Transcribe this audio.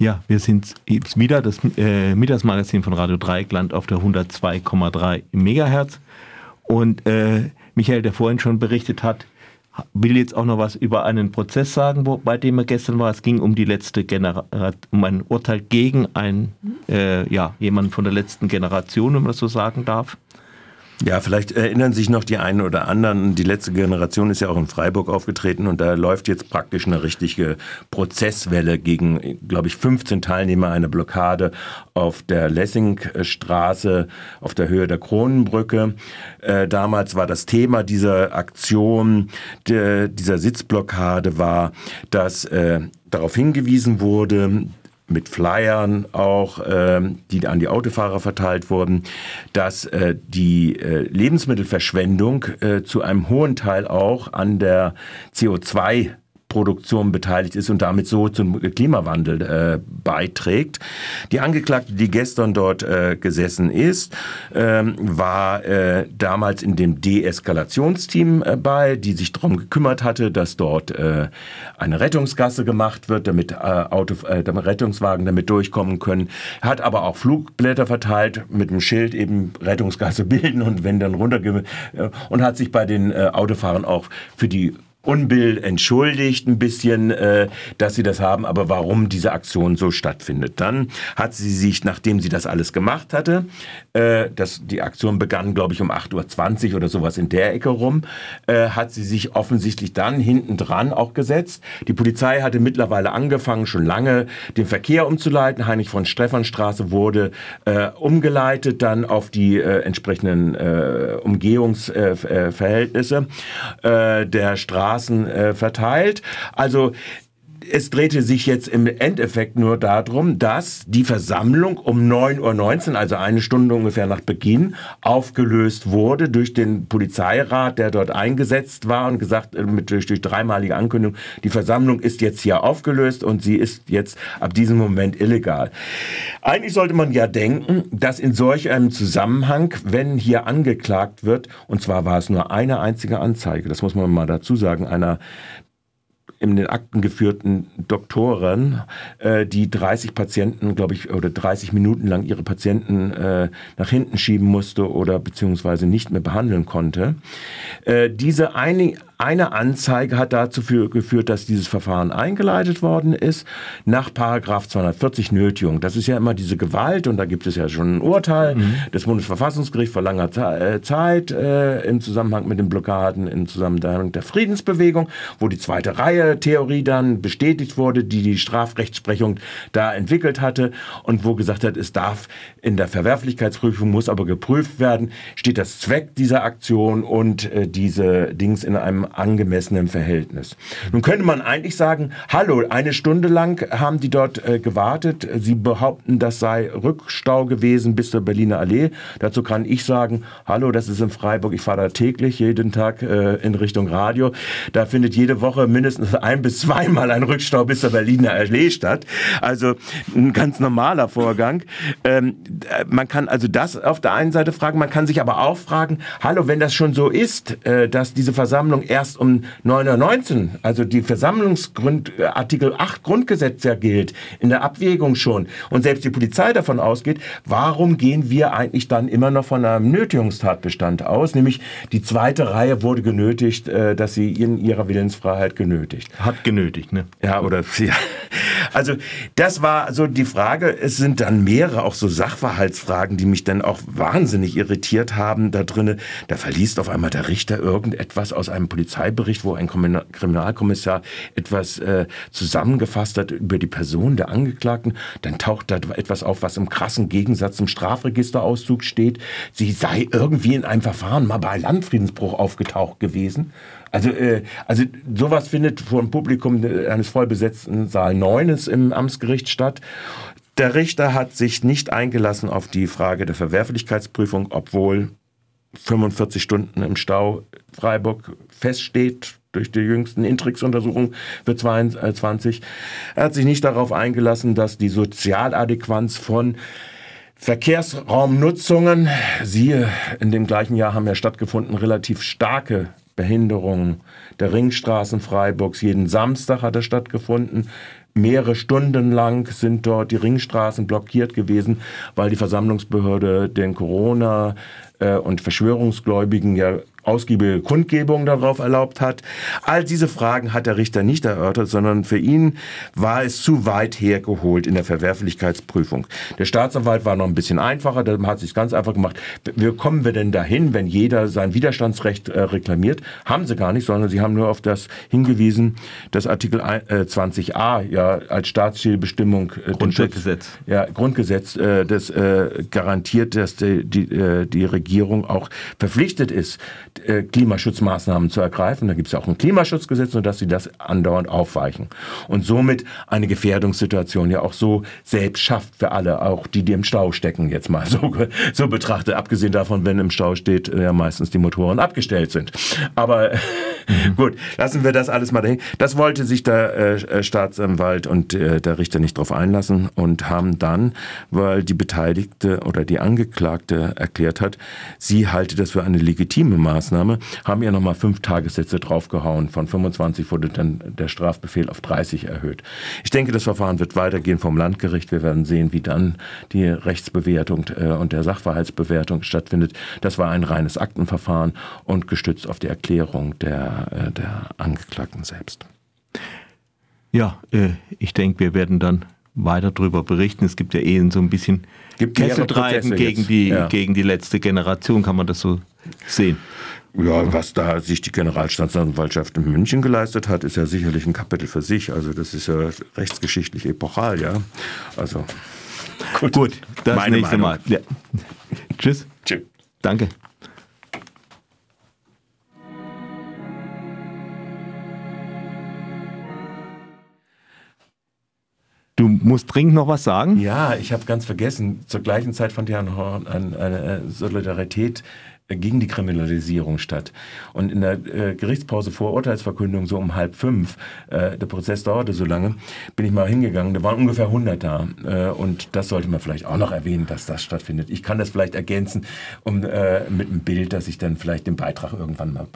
Ja, wir sind wieder das äh, Mittagsmagazin von Radio Dreieckland auf der 102,3 Megahertz. Und äh, Michael, der vorhin schon berichtet hat, will jetzt auch noch was über einen Prozess sagen, wo, bei dem er gestern war. Es ging um die letzte Generation, um ein Urteil gegen einen, äh, ja, jemanden von der letzten Generation, wenn man das so sagen darf. Ja, vielleicht erinnern sich noch die einen oder anderen. Die letzte Generation ist ja auch in Freiburg aufgetreten und da läuft jetzt praktisch eine richtige Prozesswelle gegen, glaube ich, 15 Teilnehmer einer Blockade auf der Lessingstraße auf der Höhe der Kronenbrücke. Äh, damals war das Thema dieser Aktion, dieser Sitzblockade war, dass äh, darauf hingewiesen wurde, mit Flyern auch, äh, die an die Autofahrer verteilt wurden, dass äh, die äh, Lebensmittelverschwendung äh, zu einem hohen Teil auch an der CO2 Produktion beteiligt ist und damit so zum Klimawandel äh, beiträgt. Die Angeklagte, die gestern dort äh, gesessen ist, ähm, war äh, damals in dem Deeskalationsteam äh, bei, die sich darum gekümmert hatte, dass dort äh, eine Rettungsgasse gemacht wird, damit äh, Auto, damit Rettungswagen damit durchkommen können. Hat aber auch Flugblätter verteilt mit dem Schild eben Rettungsgasse bilden und wenn dann runter äh, und hat sich bei den Autofahrern auch für die Unbill entschuldigt ein bisschen, äh, dass sie das haben, aber warum diese Aktion so stattfindet. Dann hat sie sich, nachdem sie das alles gemacht hatte, äh, das, die Aktion begann, glaube ich, um 8.20 Uhr oder sowas in der Ecke rum, äh, hat sie sich offensichtlich dann hinten dran auch gesetzt. Die Polizei hatte mittlerweile angefangen, schon lange den Verkehr umzuleiten. Heinrich von Stephanstraße wurde äh, umgeleitet dann auf die äh, entsprechenden äh, Umgehungsverhältnisse äh, der Straße Straßen äh, verteilt. Also es drehte sich jetzt im Endeffekt nur darum, dass die Versammlung um 9.19 Uhr, also eine Stunde ungefähr nach Beginn, aufgelöst wurde durch den Polizeirat, der dort eingesetzt war und gesagt, äh, mit, durch, durch dreimalige Ankündigung, die Versammlung ist jetzt hier aufgelöst und sie ist jetzt ab diesem Moment illegal. Eigentlich sollte man ja denken, dass in solch einem Zusammenhang, wenn hier angeklagt wird, und zwar war es nur eine einzige Anzeige, das muss man mal dazu sagen, einer in den Akten geführten Doktoren, äh, die 30 Patienten, glaube ich, oder 30 Minuten lang ihre Patienten äh, nach hinten schieben musste oder beziehungsweise nicht mehr behandeln konnte. Äh, diese eine, eine Anzeige hat dazu für, geführt, dass dieses Verfahren eingeleitet worden ist nach Paragraph 240 Nötigung. Das ist ja immer diese Gewalt und da gibt es ja schon ein Urteil mhm. des Bundesverfassungsgerichts vor langer äh, Zeit äh, im Zusammenhang mit den Blockaden im Zusammenhang mit der Friedensbewegung, wo die zweite Reihe Theorie dann bestätigt wurde, die die Strafrechtsprechung da entwickelt hatte und wo gesagt hat, es darf in der Verwerflichkeitsprüfung muss aber geprüft werden, steht das Zweck dieser Aktion und äh, diese Dings in einem angemessenen Verhältnis. Nun könnte man eigentlich sagen, hallo, eine Stunde lang haben die dort äh, gewartet. Sie behaupten, das sei Rückstau gewesen bis zur Berliner Allee. Dazu kann ich sagen, hallo, das ist in Freiburg. Ich fahre da täglich, jeden Tag äh, in Richtung Radio. Da findet jede Woche mindestens ein bis zweimal ein Rückstau bis zur Berliner Allee statt. Also ein ganz normaler Vorgang. Ähm, äh, man kann also das auf der einen Seite fragen, man kann sich aber auch fragen, hallo, wenn das schon so ist, äh, dass diese Versammlung erst erst um 919, also die Versammlungsgrund, äh, Artikel 8 Grundgesetz ja gilt, in der Abwägung schon, und selbst die Polizei davon ausgeht, warum gehen wir eigentlich dann immer noch von einem Nötigungstatbestand aus, nämlich die zweite Reihe wurde genötigt, äh, dass sie in ihrer Willensfreiheit genötigt. Hat genötigt, ne? Ja, oder, ja. Also, das war so die Frage. Es sind dann mehrere auch so Sachverhaltsfragen, die mich dann auch wahnsinnig irritiert haben da drinnen. Da verliest auf einmal der Richter irgendetwas aus einem Polizei Polizeibericht, wo ein Kriminalkommissar etwas äh, zusammengefasst hat über die Person der Angeklagten. Dann taucht da etwas auf, was im krassen Gegensatz zum Strafregisterauszug steht. Sie sei irgendwie in einem Verfahren mal bei Landfriedensbruch aufgetaucht gewesen. Also, äh, also sowas findet vor dem Publikum eines vollbesetzten Saal 9 im Amtsgericht statt. Der Richter hat sich nicht eingelassen auf die Frage der Verwerflichkeitsprüfung, obwohl 45 Stunden im Stau Freiburg feststeht durch die jüngsten Intrix-Untersuchungen für 22. Er hat sich nicht darauf eingelassen, dass die Sozialadäquanz von Verkehrsraumnutzungen, siehe, in dem gleichen Jahr haben ja stattgefunden relativ starke Behinderungen der Ringstraßen Freiburgs. Jeden Samstag hat er stattgefunden Mehrere Stunden lang sind dort die Ringstraßen blockiert gewesen, weil die Versammlungsbehörde den Corona äh, und Verschwörungsgläubigen ja ausgiebige Kundgebung darauf erlaubt hat. All diese Fragen hat der Richter nicht erörtert, sondern für ihn war es zu weit hergeholt in der Verwerflichkeitsprüfung. Der Staatsanwalt war noch ein bisschen einfacher, der hat sich ganz einfach gemacht. Wie kommen wir denn dahin, wenn jeder sein Widerstandsrecht äh, reklamiert? Haben sie gar nicht, sondern sie haben nur auf das hingewiesen, dass Artikel äh, 20a ja als Staatszielbestimmung äh, Grundgesetz. ja, Grundgesetz äh, das äh, garantiert, dass die, die, äh, die Regierung auch verpflichtet ist, äh, Klimaschutzmaßnahmen zu ergreifen. Da gibt es ja auch ein Klimaschutzgesetz, und dass sie das andauernd aufweichen. Und somit eine Gefährdungssituation ja auch so selbst schafft für alle, auch die, die im Stau stecken, jetzt mal so, so betrachtet. Abgesehen davon, wenn im Stau steht, äh, ja meistens die Motoren abgestellt sind. Aber mhm. gut, lassen wir das alles mal dahin. Das wollte sich der äh, Staatsanwalt und äh, der Richter nicht drauf einlassen und haben dann, weil die Beteiligte oder die Angeklagte erklärt hat, sie halte das für eine legitime Maßnahme, haben ihr nochmal fünf Tagessätze draufgehauen. Von 25 wurde dann der Strafbefehl auf 30 erhöht. Ich denke, das Verfahren wird weitergehen vom Landgericht. Wir werden sehen, wie dann die Rechtsbewertung äh, und der Sachverhaltsbewertung stattfindet. Das war ein reines Aktenverfahren und gestützt auf die Erklärung der, äh, der Angeklagten selbst. Ja, äh, ich denke, wir werden dann weiter darüber berichten. Es gibt ja eh so ein bisschen gibt Kesseltreiben gegen die, ja. gegen die letzte Generation, kann man das so sehen. Ja, was da sich die Generalstaatsanwaltschaft in München geleistet hat, ist ja sicherlich ein Kapitel für sich. Also das ist ja rechtsgeschichtlich epochal, ja. Also gut, gut das Meine nächste Meinung. Mal. Ja. Tschüss. Tschüss. Danke. Du musst dringend noch was sagen? Ja, ich habe ganz vergessen. Zur gleichen Zeit fand ja eine Solidarität gegen die Kriminalisierung statt. Und in der äh, Gerichtspause vor Urteilsverkündung, so um halb fünf, äh, der Prozess dauerte so lange, bin ich mal hingegangen, da waren ungefähr 100 da. Äh, und das sollte man vielleicht auch noch erwähnen, dass das stattfindet. Ich kann das vielleicht ergänzen um, mit einem Bild, dass ich dann vielleicht den Beitrag irgendwann mal